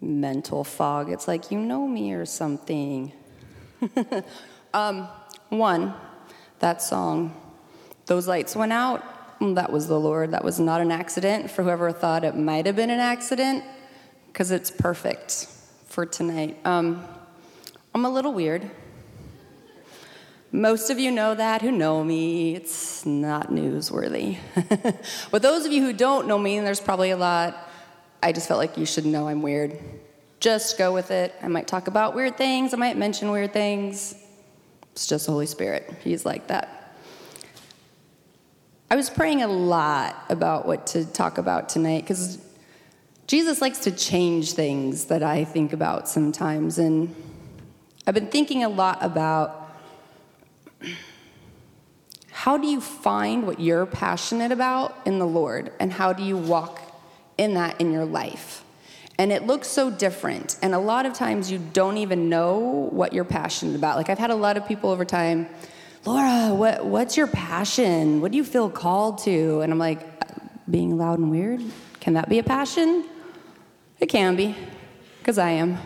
mental fog. It's like, you know me or something. um, one, that song, Those Lights Went Out, that was the Lord. That was not an accident for whoever thought it might have been an accident, because it's perfect for tonight. Um, I'm a little weird. Most of you know that who know me. It's not newsworthy. but those of you who don't know me, and there's probably a lot, I just felt like you should know I'm weird. Just go with it. I might talk about weird things, I might mention weird things. It's just the Holy Spirit. He's like that. I was praying a lot about what to talk about tonight because Jesus likes to change things that I think about sometimes. And I've been thinking a lot about how do you find what you're passionate about in the Lord and how do you walk in that in your life? And it looks so different. And a lot of times you don't even know what you're passionate about. Like I've had a lot of people over time, Laura, what, what's your passion? What do you feel called to? And I'm like, uh, being loud and weird? Can that be a passion? It can be, because I am.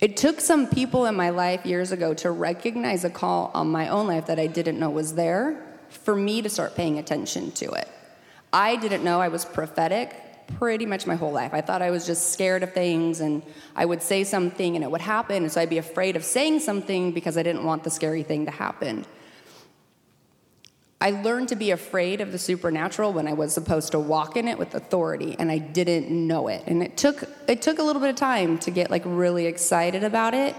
It took some people in my life years ago to recognize a call on my own life that I didn't know was there for me to start paying attention to it. I didn't know I was prophetic pretty much my whole life. I thought I was just scared of things and I would say something and it would happen. And so I'd be afraid of saying something because I didn't want the scary thing to happen. I learned to be afraid of the supernatural when I was supposed to walk in it with authority and I didn't know it. And it took it took a little bit of time to get like really excited about it.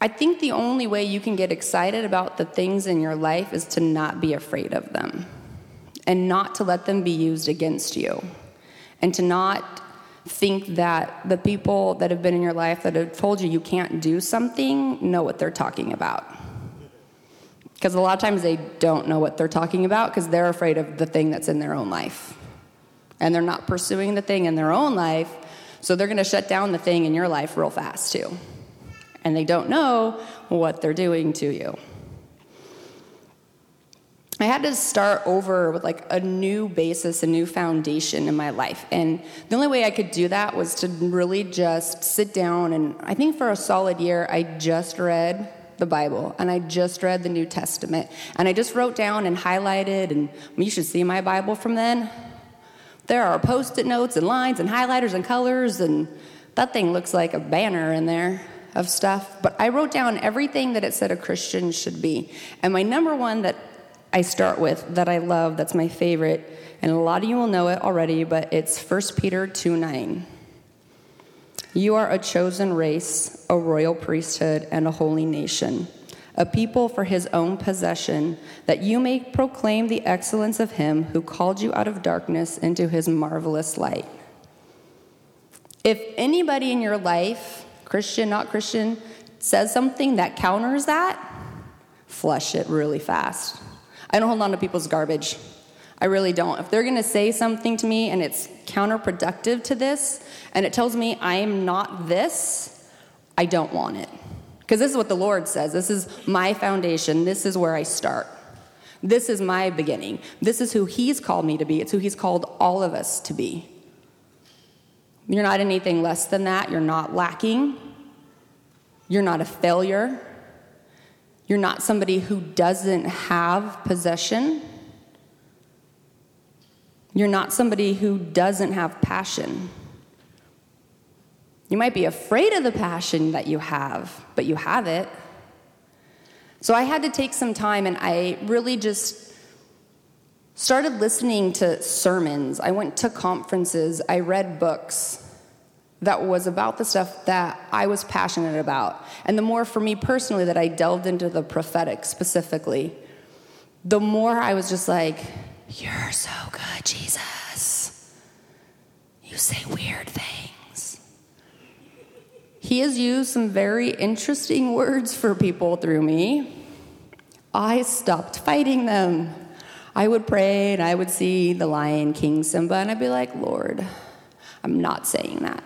I think the only way you can get excited about the things in your life is to not be afraid of them and not to let them be used against you. And to not think that the people that have been in your life that have told you you can't do something know what they're talking about. Because a lot of times they don't know what they're talking about because they're afraid of the thing that's in their own life. And they're not pursuing the thing in their own life, so they're going to shut down the thing in your life real fast too. And they don't know what they're doing to you. I had to start over with like a new basis, a new foundation in my life. And the only way I could do that was to really just sit down. And I think for a solid year, I just read the Bible and I just read the New Testament and I just wrote down and highlighted and you should see my Bible from then. There are post-it notes and lines and highlighters and colors and that thing looks like a banner in there of stuff. But I wrote down everything that it said a Christian should be. And my number one that I start with that I love, that's my favorite, and a lot of you will know it already, but it's 1 Peter 2 9. You are a chosen race, a royal priesthood, and a holy nation, a people for his own possession, that you may proclaim the excellence of him who called you out of darkness into his marvelous light. If anybody in your life, Christian, not Christian, says something that counters that, flush it really fast. I don't hold on to people's garbage. I really don't. If they're going to say something to me and it's counterproductive to this, and it tells me I'm not this, I don't want it. Because this is what the Lord says. This is my foundation. This is where I start. This is my beginning. This is who He's called me to be. It's who He's called all of us to be. You're not anything less than that. You're not lacking. You're not a failure. You're not somebody who doesn't have possession. You're not somebody who doesn't have passion. You might be afraid of the passion that you have, but you have it. So I had to take some time and I really just started listening to sermons. I went to conferences, I read books that was about the stuff that I was passionate about. And the more for me personally that I delved into the prophetic specifically, the more I was just like, You're so good, Jesus. You say weird things. He has used some very interesting words for people through me. I stopped fighting them. I would pray and I would see the lion, King Simba, and I'd be like, Lord, I'm not saying that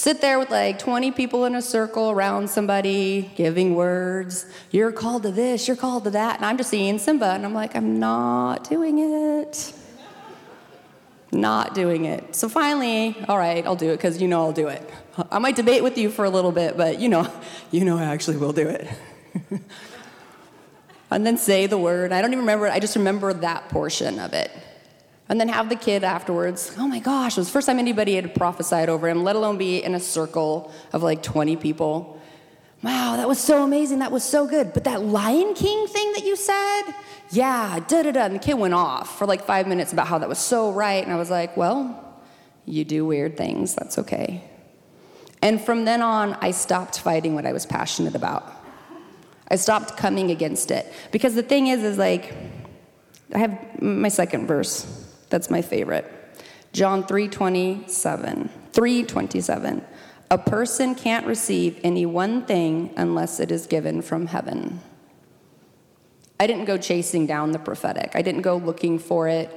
sit there with like 20 people in a circle around somebody giving words. You're called to this, you're called to that. And I'm just seeing Simba, and I'm like, I'm not doing it. not doing it. So finally, all right, I'll do it because you know I'll do it. I might debate with you for a little bit, but you know, you know I actually will do it. and then say the word. I don't even remember it. I just remember that portion of it. And then have the kid afterwards. Oh my gosh, it was the first time anybody had prophesied over him, let alone be in a circle of like 20 people. Wow, that was so amazing. That was so good. But that Lion King thing that you said, yeah, da da da. And the kid went off for like five minutes about how that was so right. And I was like, well, you do weird things. That's okay. And from then on, I stopped fighting what I was passionate about. I stopped coming against it. Because the thing is, is like, I have my second verse. That's my favorite. John 3:27. 3:27. A person can't receive any one thing unless it is given from heaven. I didn't go chasing down the prophetic. I didn't go looking for it.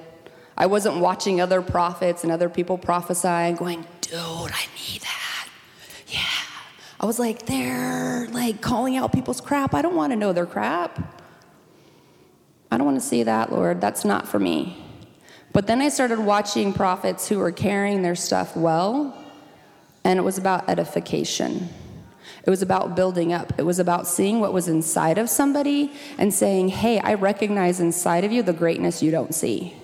I wasn't watching other prophets and other people prophesy and going, dude, I need that. Yeah. I was like, they're like calling out people's crap. I don't want to know their crap. I don't want to see that, Lord. That's not for me. But then I started watching prophets who were carrying their stuff well, and it was about edification. It was about building up. It was about seeing what was inside of somebody and saying, Hey, I recognize inside of you the greatness you don't see.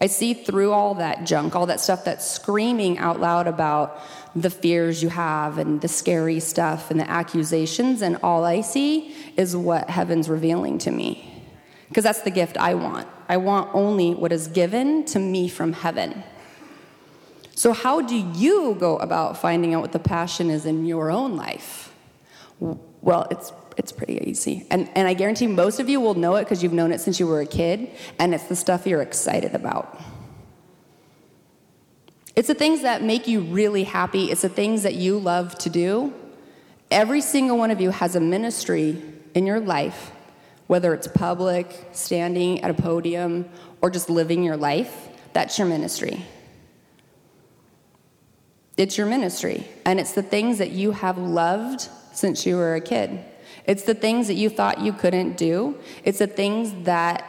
I see through all that junk, all that stuff that's screaming out loud about the fears you have and the scary stuff and the accusations, and all I see is what heaven's revealing to me. Because that's the gift I want. I want only what is given to me from heaven. So, how do you go about finding out what the passion is in your own life? Well, it's it's pretty easy. And, and I guarantee most of you will know it because you've known it since you were a kid, and it's the stuff you're excited about. It's the things that make you really happy, it's the things that you love to do. Every single one of you has a ministry in your life, whether it's public, standing at a podium, or just living your life. That's your ministry. It's your ministry, and it's the things that you have loved since you were a kid. It's the things that you thought you couldn't do. It's the things that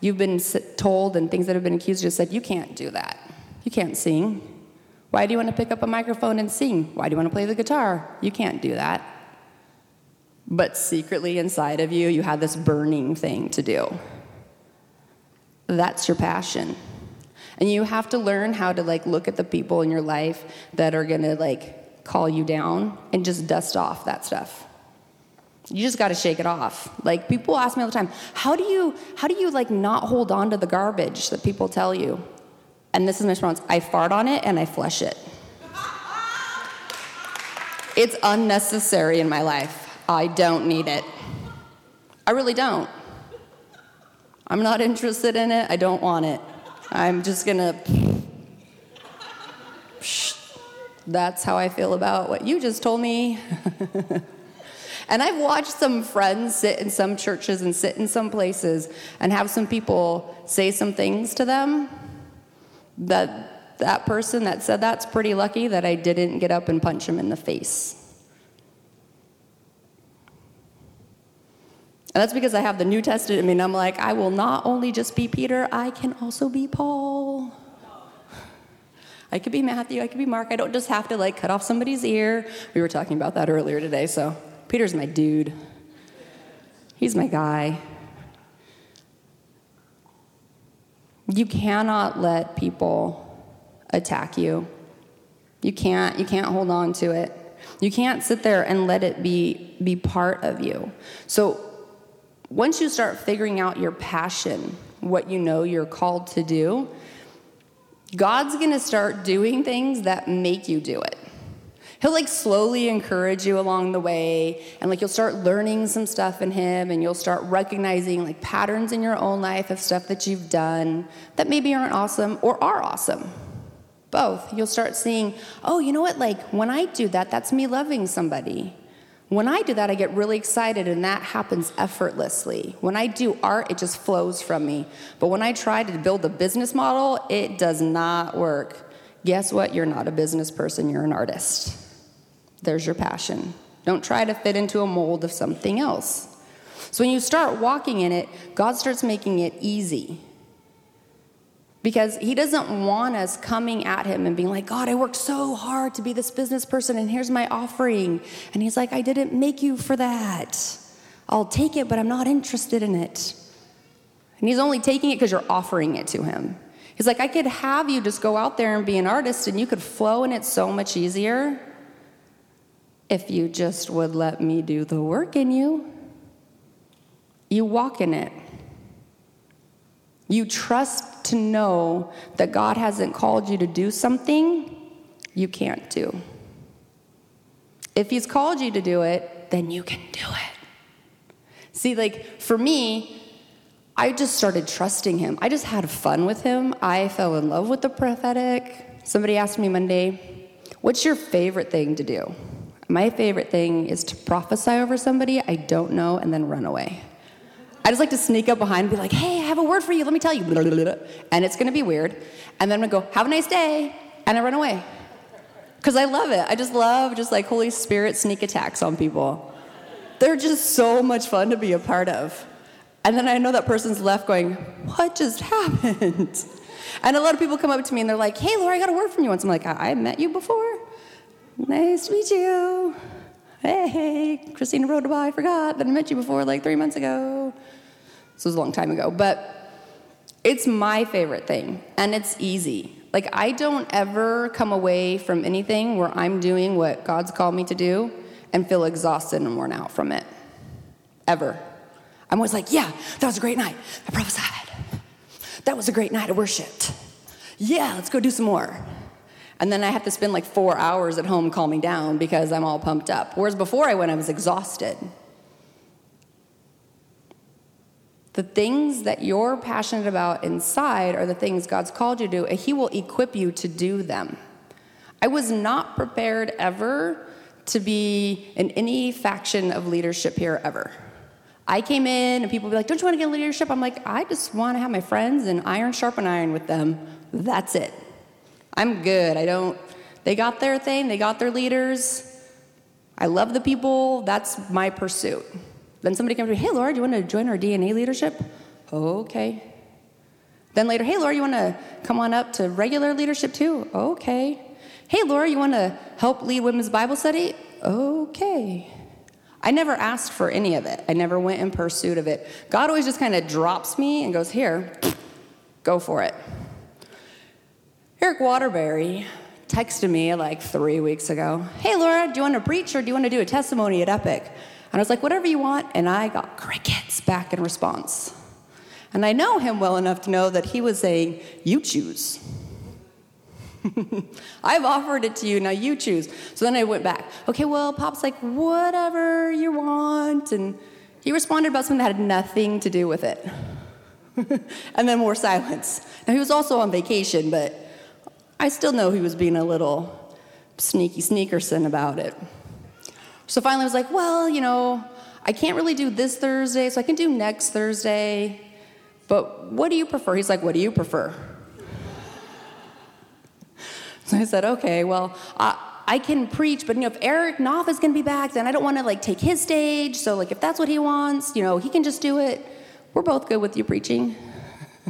you've been told and things that have been accused of said, you can't do that. You can't sing. Why do you want to pick up a microphone and sing? Why do you want to play the guitar? You can't do that. But secretly inside of you, you have this burning thing to do. That's your passion. And you have to learn how to like look at the people in your life that are to like call you down and just dust off that stuff. You just got to shake it off. Like people ask me all the time, how do you how do you like not hold on to the garbage that people tell you? And this is my response, I fart on it and I flush it. It's unnecessary in my life. I don't need it. I really don't. I'm not interested in it. I don't want it. I'm just going to That's how I feel about what you just told me. And I've watched some friends sit in some churches and sit in some places and have some people say some things to them that that person that said that's pretty lucky that I didn't get up and punch him in the face. And that's because I have the New Testament I mean, I'm like, I will not only just be Peter, I can also be Paul. I could be Matthew, I could be Mark. I don't just have to like cut off somebody's ear. We were talking about that earlier today, so Peter's my dude. He's my guy. You cannot let people attack you. You can't you can't hold on to it. You can't sit there and let it be be part of you. So once you start figuring out your passion, what you know you're called to do, God's to start doing things that make you do it. He'll like slowly encourage you along the way, and like you'll start learning some stuff in him, and you'll start recognizing like patterns in your own life of stuff that you've done that maybe aren't awesome or are awesome. Both. You'll start seeing, oh, you know what? Like when I do that, that's me loving somebody. When I do that, I get really excited, and that happens effortlessly. When I do art, it just flows from me. But when I try to build a business model, it does not work. Guess what? You're not a business person, you're an artist. There's your passion. Don't try to fit into a mold of something else. So when you start walking in it, God starts making it easy. Because he doesn't want us coming at him and being like, God, I worked so hard to be this business person, and here's my offering. And he's like, I didn't make you for that. I'll take it, but I'm not interested in it. And he's only taking it because you're offering it to him. He's like, I could have you just go out there and be an artist, and you could flow in it so much easier if you just would let me do the work in you. You walk in it. You trust to know that God hasn't called you to do something you can't do. If He's called you to do it, then you can do it. See, like for me, I just started trusting Him. I just had fun with Him. I fell in love with the prophetic. Somebody asked me Monday, What's your favorite thing to do? My favorite thing is to prophesy over somebody I don't know and then run away. I just like to sneak up behind and be like, hey, I have a word for you. Let me tell you. And it's going to be weird. And then I'm going to go, have a nice day. And I run away. Because I love it. I just love just like Holy Spirit sneak attacks on people. They're just so much fun to be a part of. And then I know that person's left going, what just happened? And a lot of people come up to me and they're like, hey, Laura, I got a word from you once. I'm like, I, I met you before. Nice to meet you. Hey, Christina Rodaba, I forgot that I met you before like three months ago. This was a long time ago, but it's my favorite thing, and it's easy. Like, I don't ever come away from anything where I'm doing what God's called me to do and feel exhausted and worn out from it. Ever. I'm always like, yeah, that was a great night. I prophesied. That was a great night. I worshiped. Yeah, let's go do some more. And then I have to spend like four hours at home calming down because I'm all pumped up. Whereas before I went, I was exhausted. The things that you're passionate about inside are the things God's called you to do, and He will equip you to do them. I was not prepared ever to be in any faction of leadership here ever. I came in and people be like, Don't you want to get leadership? I'm like, I just want to have my friends and iron sharpen iron with them. That's it. I'm good. I don't, they got their thing, they got their leaders. I love the people. That's my pursuit. Then somebody comes to me, hey, Laura, do you want to join our DNA leadership? Okay. Then later, hey, Laura, you want to come on up to regular leadership too? Okay. Hey, Laura, you want to help lead women's Bible study? Okay. I never asked for any of it. I never went in pursuit of it. God always just kind of drops me and goes, here, go for it. Eric Waterbury texted me like three weeks ago Hey, Laura, do you want to preach or do you want to do a testimony at Epic? And I was like, Whatever you want. And I got crickets back in response. And I know him well enough to know that he was saying, You choose. I've offered it to you, now you choose. So then I went back. Okay, well, Pop's like, Whatever you want. And he responded about something that had nothing to do with it. and then more silence. Now, he was also on vacation, but I still know he was being a little sneaky sneakerson about it. So finally, I was like, well, you know, I can't really do this Thursday, so I can do next Thursday. But what do you prefer? He's like, what do you prefer? so I said, okay, well, I, I can preach, but you know, if Eric Knopf is going to be back, then I don't want to like take his stage. So like, if that's what he wants, you know, he can just do it. We're both good with you preaching.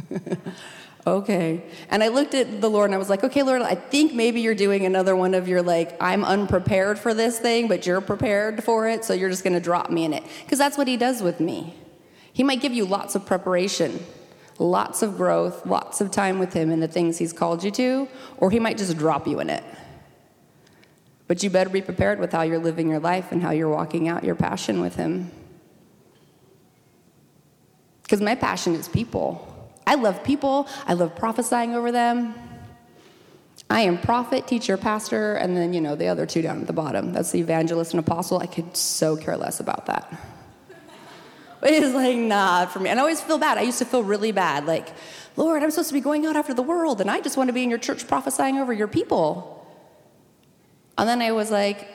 okay. And I looked at the Lord and I was like, okay, Lord, I think maybe you're doing another one of your, like, I'm unprepared for this thing, but you're prepared for it, so you're just to drop me in it. Because that's what He does with me. He might give you lots of preparation, lots of growth, lots of time with Him in the things He's called you to, or He might just drop you in it. But you better be prepared with how you're living your life and how you're walking out your passion with Him. Because my passion is people. I love people, I love prophesying over them. I am prophet, teacher, pastor, and then, you know, the other two down at the bottom. That's the evangelist and apostle. I could so care less about that. But it's like, nah, for me. And I always feel bad. I used to feel really bad. Like, Lord, I'm supposed to be going out after the world, and I just want to be in your church prophesying over your people. And then I was like,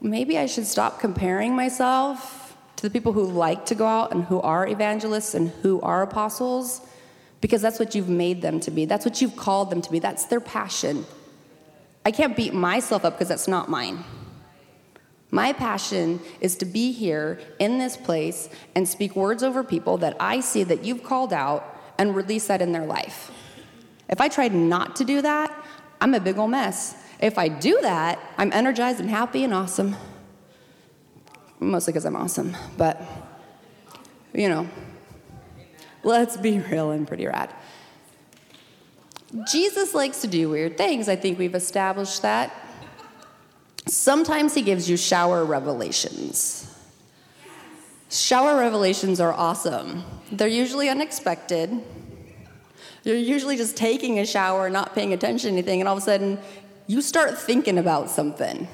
maybe I should stop comparing myself to the people who like to go out and who are evangelists and who are apostles because that's what you've made them to be. That's what you've called them to be. That's their passion. I can't beat myself up because that's not mine. My passion is to be here in this place and speak words over people that I see that you've called out and release that in their life. If I try not to do that, I'm a big old mess. If I do that, I'm energized and happy and awesome. Mostly because I'm awesome, but you know, let's be real and pretty rad. Jesus likes to do weird things. I think we've established that. Sometimes he gives you shower revelations. Shower revelations are awesome. They're usually unexpected. You're usually just taking a shower, not paying attention to anything, and all of a sudden you start thinking about something.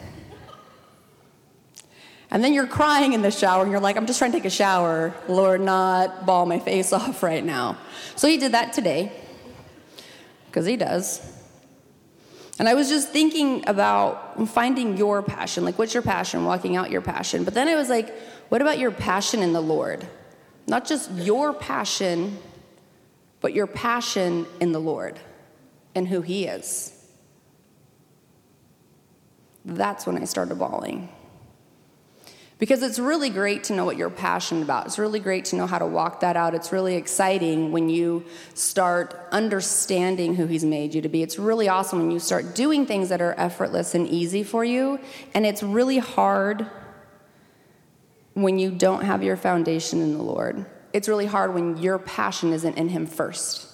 And then you're crying in the shower, and you're like, I'm just trying to take a shower. Lord, not ball my face off right now. So he did that today because he does. And I was just thinking about finding your passion. Like, what's your passion? Walking out your passion. But then I was like, what about your passion in the Lord? Not just your passion, but your passion in the Lord and who He is. That's when I started bawling. Because it's really great to know what you're passionate about. It's really great to know how to walk that out. It's really exciting when you start understanding who He's made you to be. It's really awesome when you start doing things that are effortless and easy for you. And it's really hard when you don't have your foundation in the Lord. It's really hard when your passion isn't in Him first.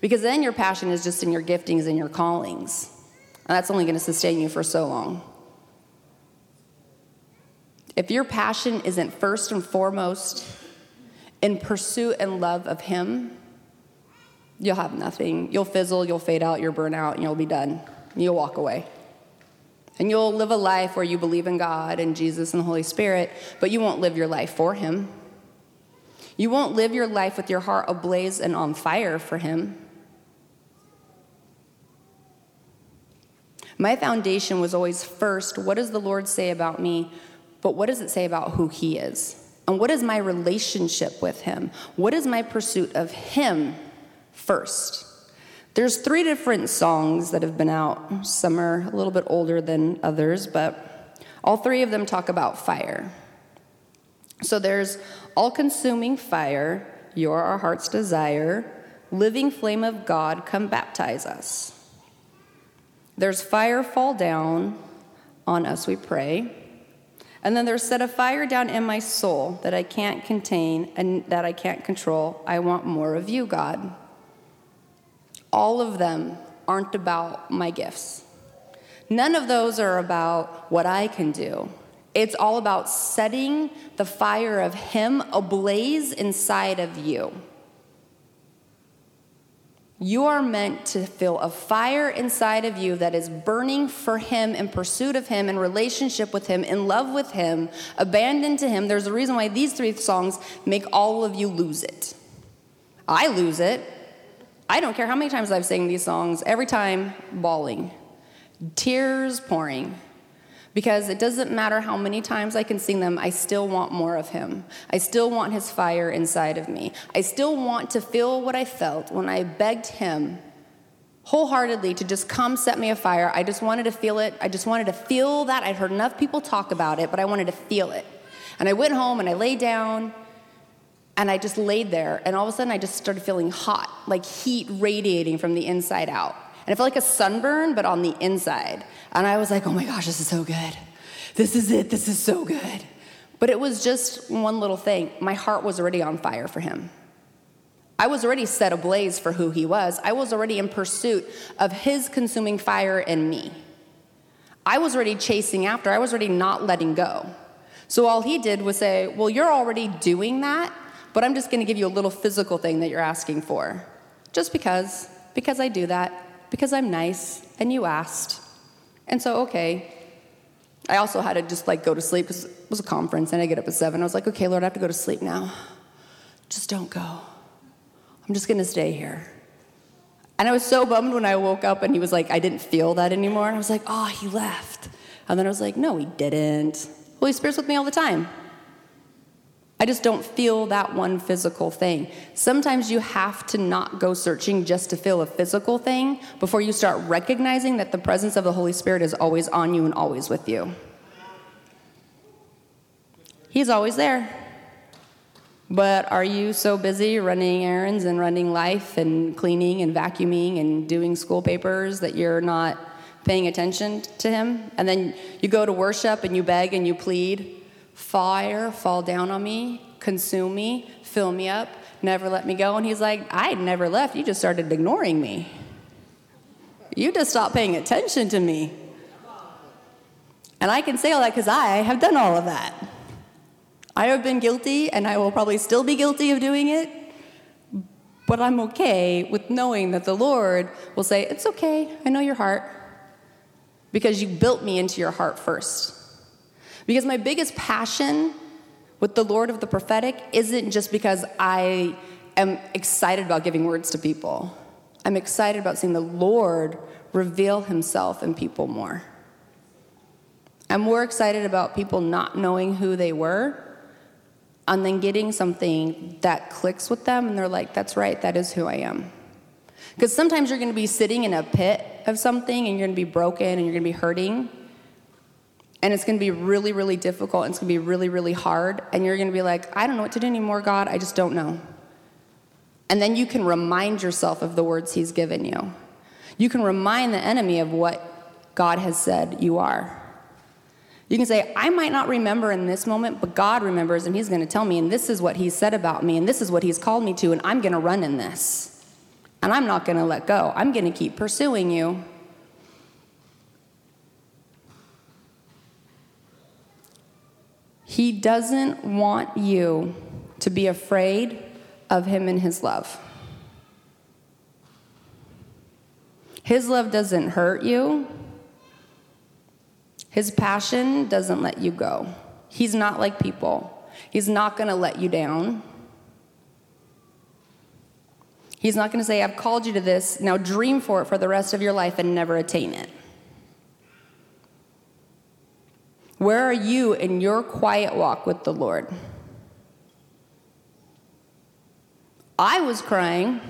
Because then your passion is just in your giftings and your callings. And that's only going to sustain you for so long. If your passion isn't first and foremost in pursuit and love of Him, you'll have nothing. You'll fizzle, you'll fade out, you'll burn out, and you'll be done. You'll walk away. And you'll live a life where you believe in God and Jesus and the Holy Spirit, but you won't live your life for Him. You won't live your life with your heart ablaze and on fire for Him. My foundation was always first what does the Lord say about me? But what does it say about who He is? And what is my relationship with Him? What is my pursuit of Him first? There's three different songs that have been out. Some are a little bit older than others, but all three of them talk about fire. So there's All Consuming Fire, You're Our Heart's Desire, Living Flame of God, Come Baptize Us. There's Fire Fall Down, On Us We Pray. And then there's set a fire down in my soul that I can't contain and that I can't control. I want more of you, God. All of them aren't about my gifts. None of those are about what I can do. It's all about setting the fire of Him ablaze inside of you. You are meant to feel a fire inside of you that is burning for Him, in pursuit of Him, in relationship with Him, in love with Him, abandoned to Him. There's a reason why these three songs make all of you lose it. I lose it. I don't care how many times I've sang these songs, every time bawling, tears pouring. Because it doesn't matter how many times I can sing them, I still want more of Him. I still want His fire inside of me. I still want to feel what I felt when I begged Him wholeheartedly to just come set me afire. I just wanted to feel it. I just wanted to feel that. I'd heard enough people talk about it, but I wanted to feel it. And I went home and I laid down and I just laid there. And all of a sudden, I just started feeling hot, like heat radiating from the inside out. And it felt like a sunburn, but on the inside. And I was like, oh my gosh, this is so good. This is it. This is so good. But it was just one little thing. My heart was already on fire for him. I was already set ablaze for who he was. I was already in pursuit of his consuming fire in me. I was already chasing after, I was already not letting go. So all he did was say, Well, you're already doing that, but I'm just gonna give you a little physical thing that you're asking for. Just because, because I do that because I'm nice and you asked. And so, okay. I also had to just like go to sleep because it was a conference and I get up at seven. I was like, okay, Lord, I have to go to sleep now. Just don't go. I'm just going to stay here. And I was so bummed when I woke up and he was like, I didn't feel that anymore. And I was like, oh, he left. And then I was like, no, he didn't. Holy Spirit's with me all the time. I just don't feel that one physical thing. Sometimes you have to not go searching just to feel a physical thing before you start recognizing that the presence of the Holy Spirit is always on you and always with you. He's always there. But are you so busy running errands and running life and cleaning and vacuuming and doing school papers that you're not paying attention to Him? And then you go to worship and you beg and you plead, Fire, fall down on me, consume me, fill me up, never let me go. And He's like, I never left. You just started ignoring me. You just stopped paying attention to me. And I can say all that because I have done all of that. I have been guilty, and I will probably still be guilty of doing it. But I'm okay with knowing that the Lord will say, It's okay, I know your heart, because you built me into your heart first. Because my biggest passion with the Lord of the prophetic isn't just because I am excited about giving words to people, I'm excited about seeing the Lord reveal himself in people more. I'm more excited about people not knowing who they were and then getting something that clicks with them and they're like, that's right, that is who I am. Because sometimes you're going to be sitting in a pit of something and you're going to be broken and you're going to be hurting. And it's going to be really, really difficult and it's going to be really, really hard. And you're going to be like, I don't know what to do anymore, God. I just don't know. And then you can remind yourself of the words He's given you. You can remind the enemy of what God has said you are. You can say, I might not remember in this moment, but God remembers, and He's going to tell me, and this is what He said about me, and this is what He's called me to, and I'm going to run in this. And I'm not going to let go. I'm going to keep pursuing you. He doesn't want you to be afraid of Him and His love. His love doesn't hurt you. His passion doesn't let you go. He's not like people. He's not going to let you down. He's not going to say, I've called you to this, now dream for it for the rest of your life and never attain it. Where are you in your quiet walk with the Lord? I was crying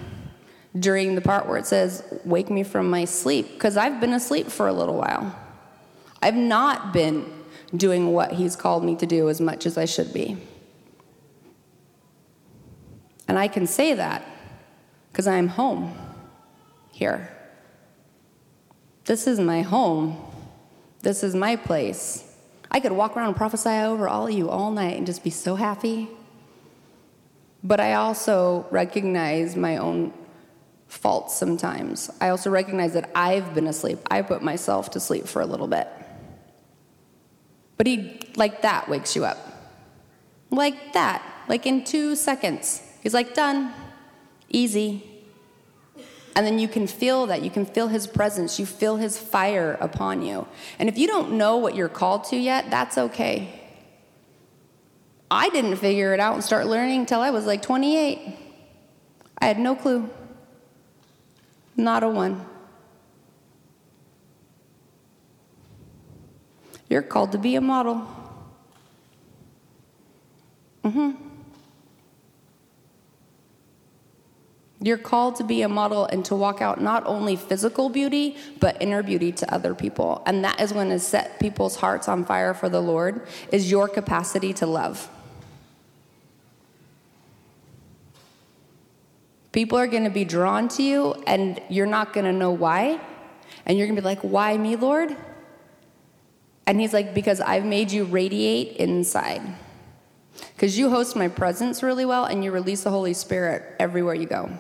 during the part where it says, Wake me from my sleep, because I've been asleep for a little while. I've not been doing what He's called me to do as much as I should be. And I can say that because I'm home here. This is my home. This is my place. I could walk around and prophesy over all of you all night and just be so happy. But I also recognize my own faults sometimes. I also recognize that I've been asleep. I put myself to sleep for a little bit. But he, like that, wakes you up. Like that, like in two seconds. He's like, done, easy. And then you can feel that. You can feel his presence. You feel his fire upon you. And if you don't know what you're called to yet, that's okay. I didn't figure it out and start learning until I was like 28. I had no clue. Not a one. You're called to be a model. Mm-hmm. You're called to be a model and to walk out not only physical beauty, but inner beauty to other people. And that is when it set people's hearts on fire for the Lord, is your capacity to love. People are going to be drawn to you, and you're not going to know why. And you're going to be like, Why me, Lord? And he's like, Because I've made you radiate inside. Because you host my presence really well and you release the Holy Spirit everywhere you go.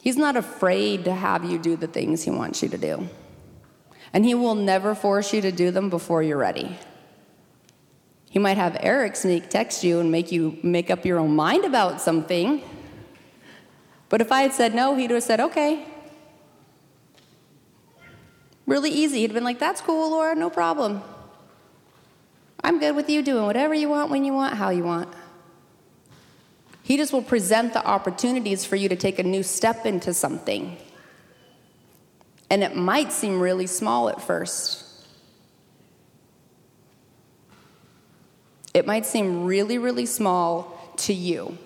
He's not afraid to have you do the things he wants you to do. And he will never force you to do them before you're ready. He might have Eric sneak text you and make you make up your own mind about something. But if I had said no, he'd have said, okay, really easy. He'd been like, That's cool, Laura, no problem. I'm good with you doing whatever you want, when you want, how you want. He just will present the opportunities for you to take a new step into something. And it might seem really small at first. It might seem really, really small to you.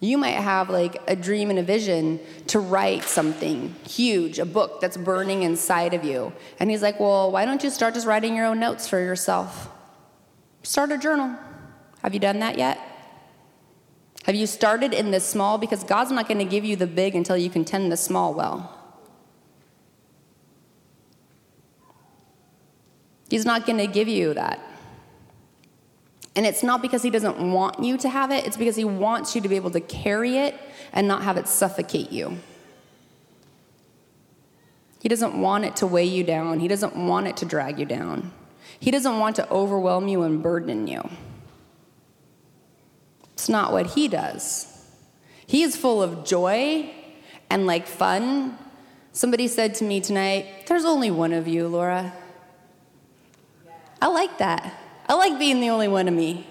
You might have like a dream and a vision to write something huge, a book that's burning inside of you. And he's like, Well, why don't you start just writing your own notes for yourself? Start a journal. Have you done that yet? Have you started in the small? Because God's not going to give you the big until you can tend the small well. He's not going to give you that. And it's not because He doesn't want you to have it, it's because He wants you to be able to carry it and not have it suffocate you. He doesn't want it to weigh you down, He doesn't want it to drag you down. He doesn't want to overwhelm you and burden you. It's not what He does. He is full of joy and like fun. Somebody said to me tonight, There's only one of you, Laura. I like that. I like being the only one of me.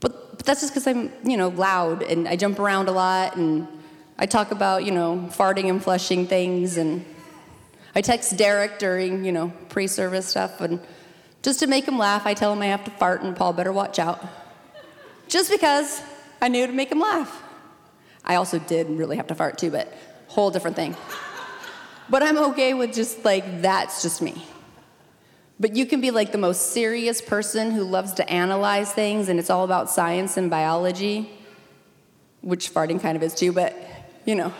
But, but that's just because I'm, you know, loud and I jump around a lot and I talk about, you know, farting and flushing things and I text Derek during, you know, pre-service stuff and just to make him laugh, I tell him I have to fart and Paul better watch out. Just because I knew to make him laugh. I also did really have to fart too, but whole different thing. But I'm okay with just like that's just me. But you can be like the most serious person who loves to analyze things and it's all about science and biology, which farting kind of is too, but you know.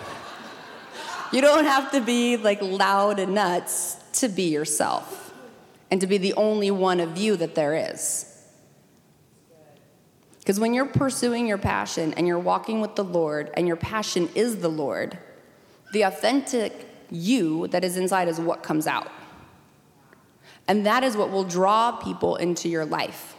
you don't have to be like loud and nuts to be yourself and to be the only one of you that there is. Because when you're pursuing your passion and you're walking with the Lord and your passion is the Lord, the authentic you that is inside is what comes out. And that is what will draw people into your life.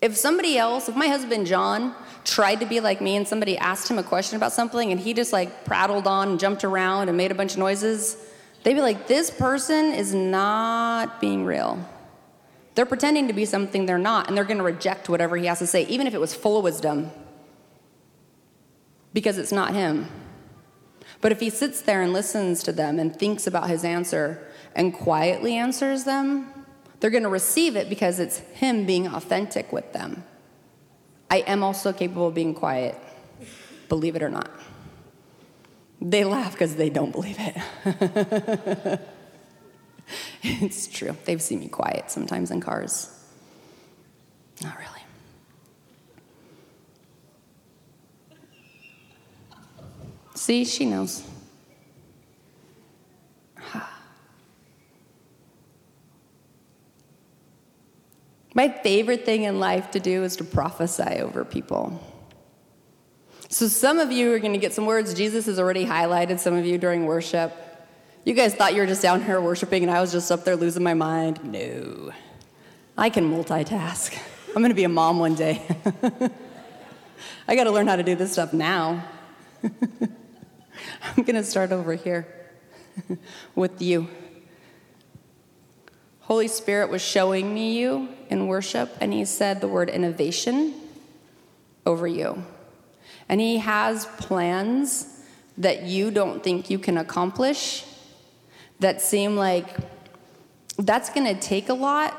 If somebody else, if my husband John tried to be like me and somebody asked him a question about something and he just like prattled on and jumped around and made a bunch of noises, they'd be like, this person is not being real. They're pretending to be something they're not, and they're going to reject whatever he has to say, even if it was full of wisdom, because it's not him. But if he sits there and listens to them and thinks about his answer, and quietly answers them, they're going to receive it because it's Him being authentic with them. I am also capable of being quiet, believe it or not. They laugh because they don't believe it. it's true. They've seen me quiet sometimes in cars. Not really. See, she knows. My favorite thing in life to do is to prophesy over people. So, some of you are going to get some words. Jesus has already highlighted some of you during worship. You guys thought you were just down here worshiping and I was just up there losing my mind. No. I can multitask. I'm going to be a mom one day. I got to learn how to do this stuff now. I'm going to start over here with you. Holy Spirit was showing me you in worship, and He said the word innovation over you. And He has plans that you don't think you can accomplish that seem like that's going to take a lot.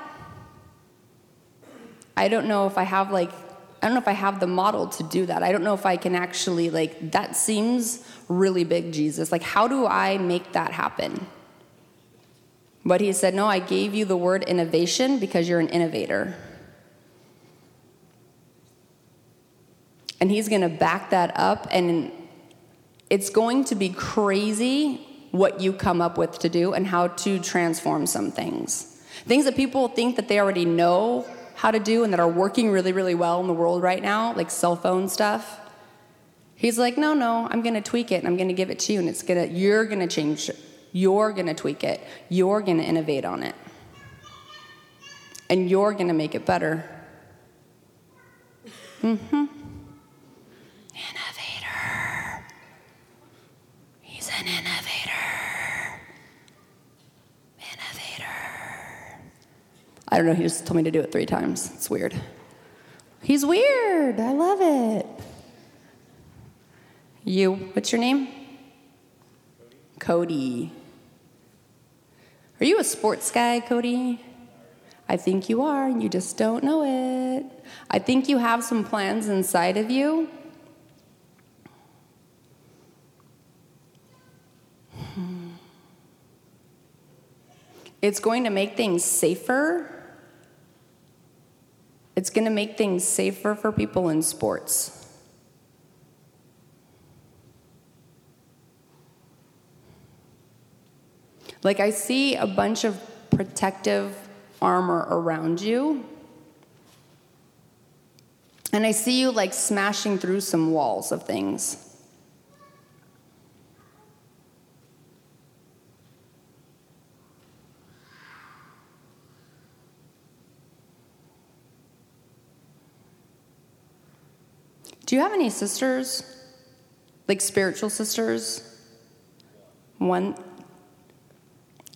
I don't know if I have like I don't know if I have the model to do that. I don't know if I can actually like that seems really big Jesus. Like how do I make that happen? But he said, No, I gave you the word innovation because you're an innovator. And he's going to back that up, and it's going to be crazy what you come up with to do and how to transform some things. Things that people think that they already know how to do and that are working really, really well in the world right now, like cell phone stuff. He's like, no, no, I'm going to tweak it and I'm going to give it to you, and it's to, you're going to change you're going to tweak it, you're going to innovate on it, and you're going to make it better. Mm-hmm. Innovator. He's an innovator. Innovator. I don't know, he just told me to do it three times. It's weird. He's weird. I love it. You, what's your name? Cody. Are you a sports guy, Cody? I think you are, and you just don't know it. I think you have some plans inside of you. Hmm. It's going to make things safer It's going to make things safer for people in sports. Like, I see a bunch of protective armor around you. And I see you like smashing through some walls of things. Do you have any sisters? Like spiritual sisters? One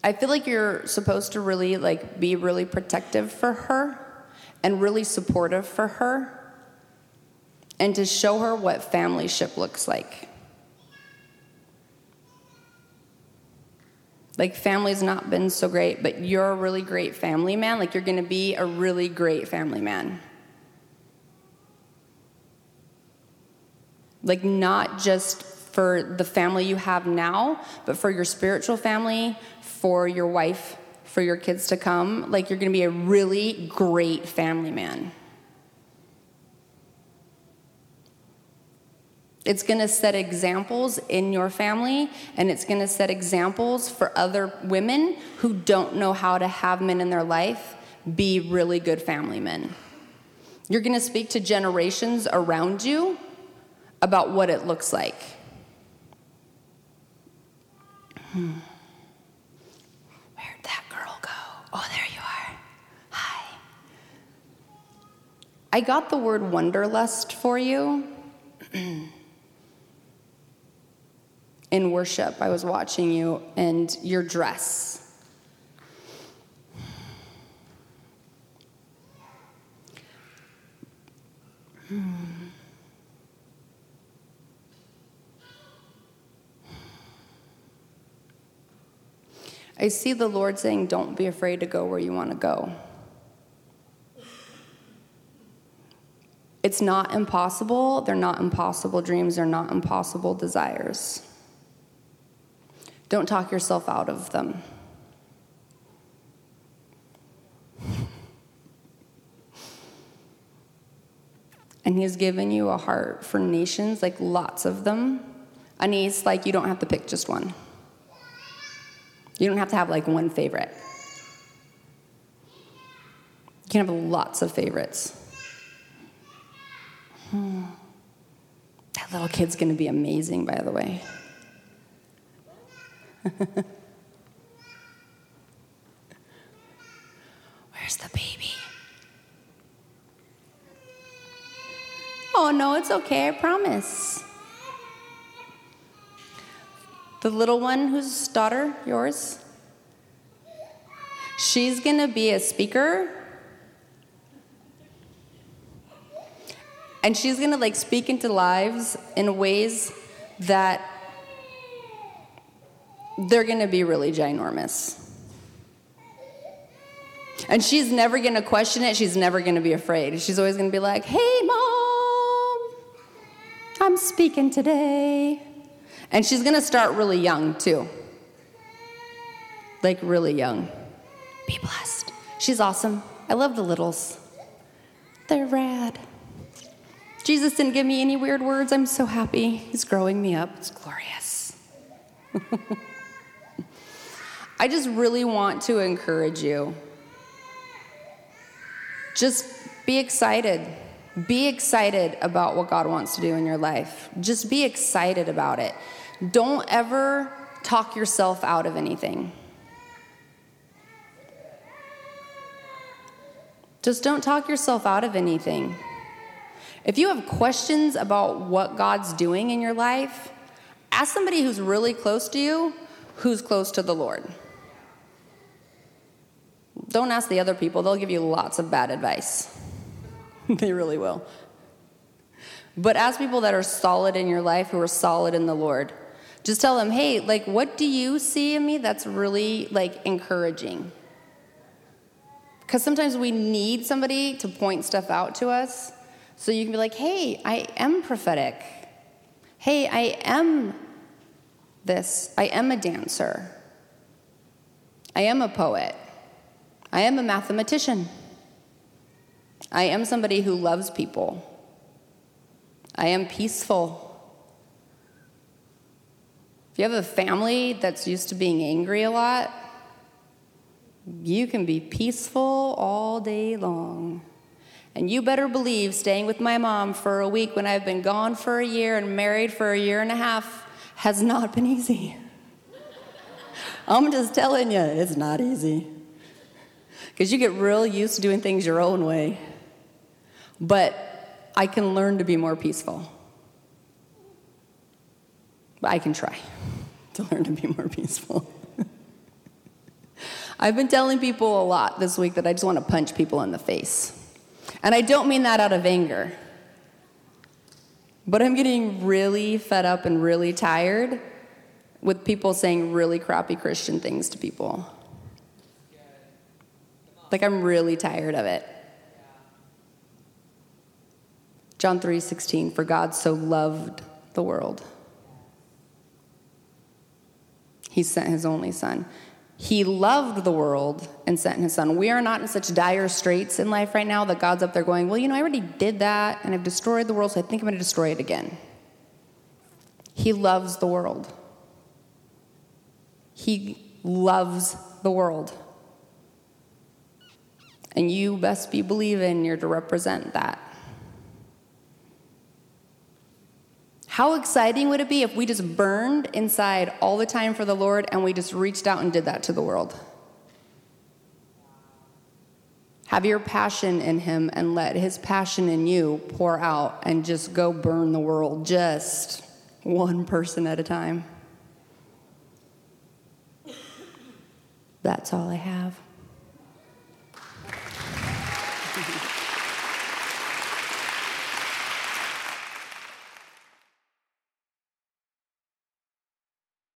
I feel like you're supposed to really like be really protective for her and really supportive for her and to show her what familyship looks like. Like family's not been so great, but you're a really great family man. Like you're going to be a really great family man. Like not just for the family you have now, but for your spiritual family, for your wife, for your kids to come. Like, you're going to be a really great family man. It's going to set examples in your family, and it's going to set examples for other women who don't know how to have men in their life be really good family men. You're going to speak to generations around you about what it looks like. Hmm. Oh, there you are. Hi. I got the word wanderlust for you. In worship, I was watching you and your dress. I see the Lord saying, Don't be afraid to go where you want to go. It's not impossible. They're not impossible dreams. They're not impossible desires. Don't talk yourself out of them. And He's given you a heart for nations, like lots of them. And He's like, you don't have to pick just one. You don't have to have like one favorite. You can have lots of favorites. Hmm. That little kid's gonna be amazing, by the way. Where's the baby? Oh, no, it's okay, I promise. The little one whose daughter, yours, she's going to be a speaker. And she's to like speak into lives in ways that they're to be really ginormous. And she's never to question it. She's never to be afraid. She's always to be like, hey, mom, I'm speaking today. And she's to start really young, too. Like, really young. Be blessed. She's awesome. I love the littles, they're rad. Jesus didn't give me any weird words. I'm so happy. He's growing me up. It's glorious. I just really want to encourage you. Just be excited. Be excited about what God wants to do in your life. Just be excited about it. Don't ever talk yourself out of anything. Just don't talk yourself out of anything. If you have questions about what God's doing in your life, ask somebody who's really close to you who's close to the Lord. Don't ask the other people, they'll give you lots of bad advice. they really will. But ask people that are solid in your life, who are solid in the Lord. Just tell them, hey, like, what do you see in me that's really like encouraging? Because sometimes we need somebody to point stuff out to us. So you can be like, hey, I am prophetic. Hey, I am this. I am a dancer. I am a poet. I am a mathematician. I am somebody who loves people. I am peaceful. If you have a family that's used to being angry a lot, you can be peaceful all day long. And you better believe staying with my mom for a week when I've been gone for a year and married for a year and a half has not been easy. I'm just telling you, it's not easy. Because you get real used to doing things your own way. But I can learn to be more peaceful. But I can try to learn to be more peaceful. I've been telling people a lot this week that I just want to punch people in the face. And I don't mean that out of anger. But I'm getting really fed up and really tired with people saying really crappy Christian things to people. Like I'm really tired of it. John 3:16 for God so loved the world. He sent his only son. He loved the world and sent his son. We are not in such dire straits in life right now that God's up there going, Well, you know, I already did that and I've destroyed the world, so I think I'm going to destroy it again. He loves the world. He loves the world. And you best be believing you're to represent that. How exciting would it be if we just burned inside all the time for the Lord and we just reached out and did that to the world? Have your passion in Him and let His passion in you pour out and just go burn the world, just one person at a time. That's all I have.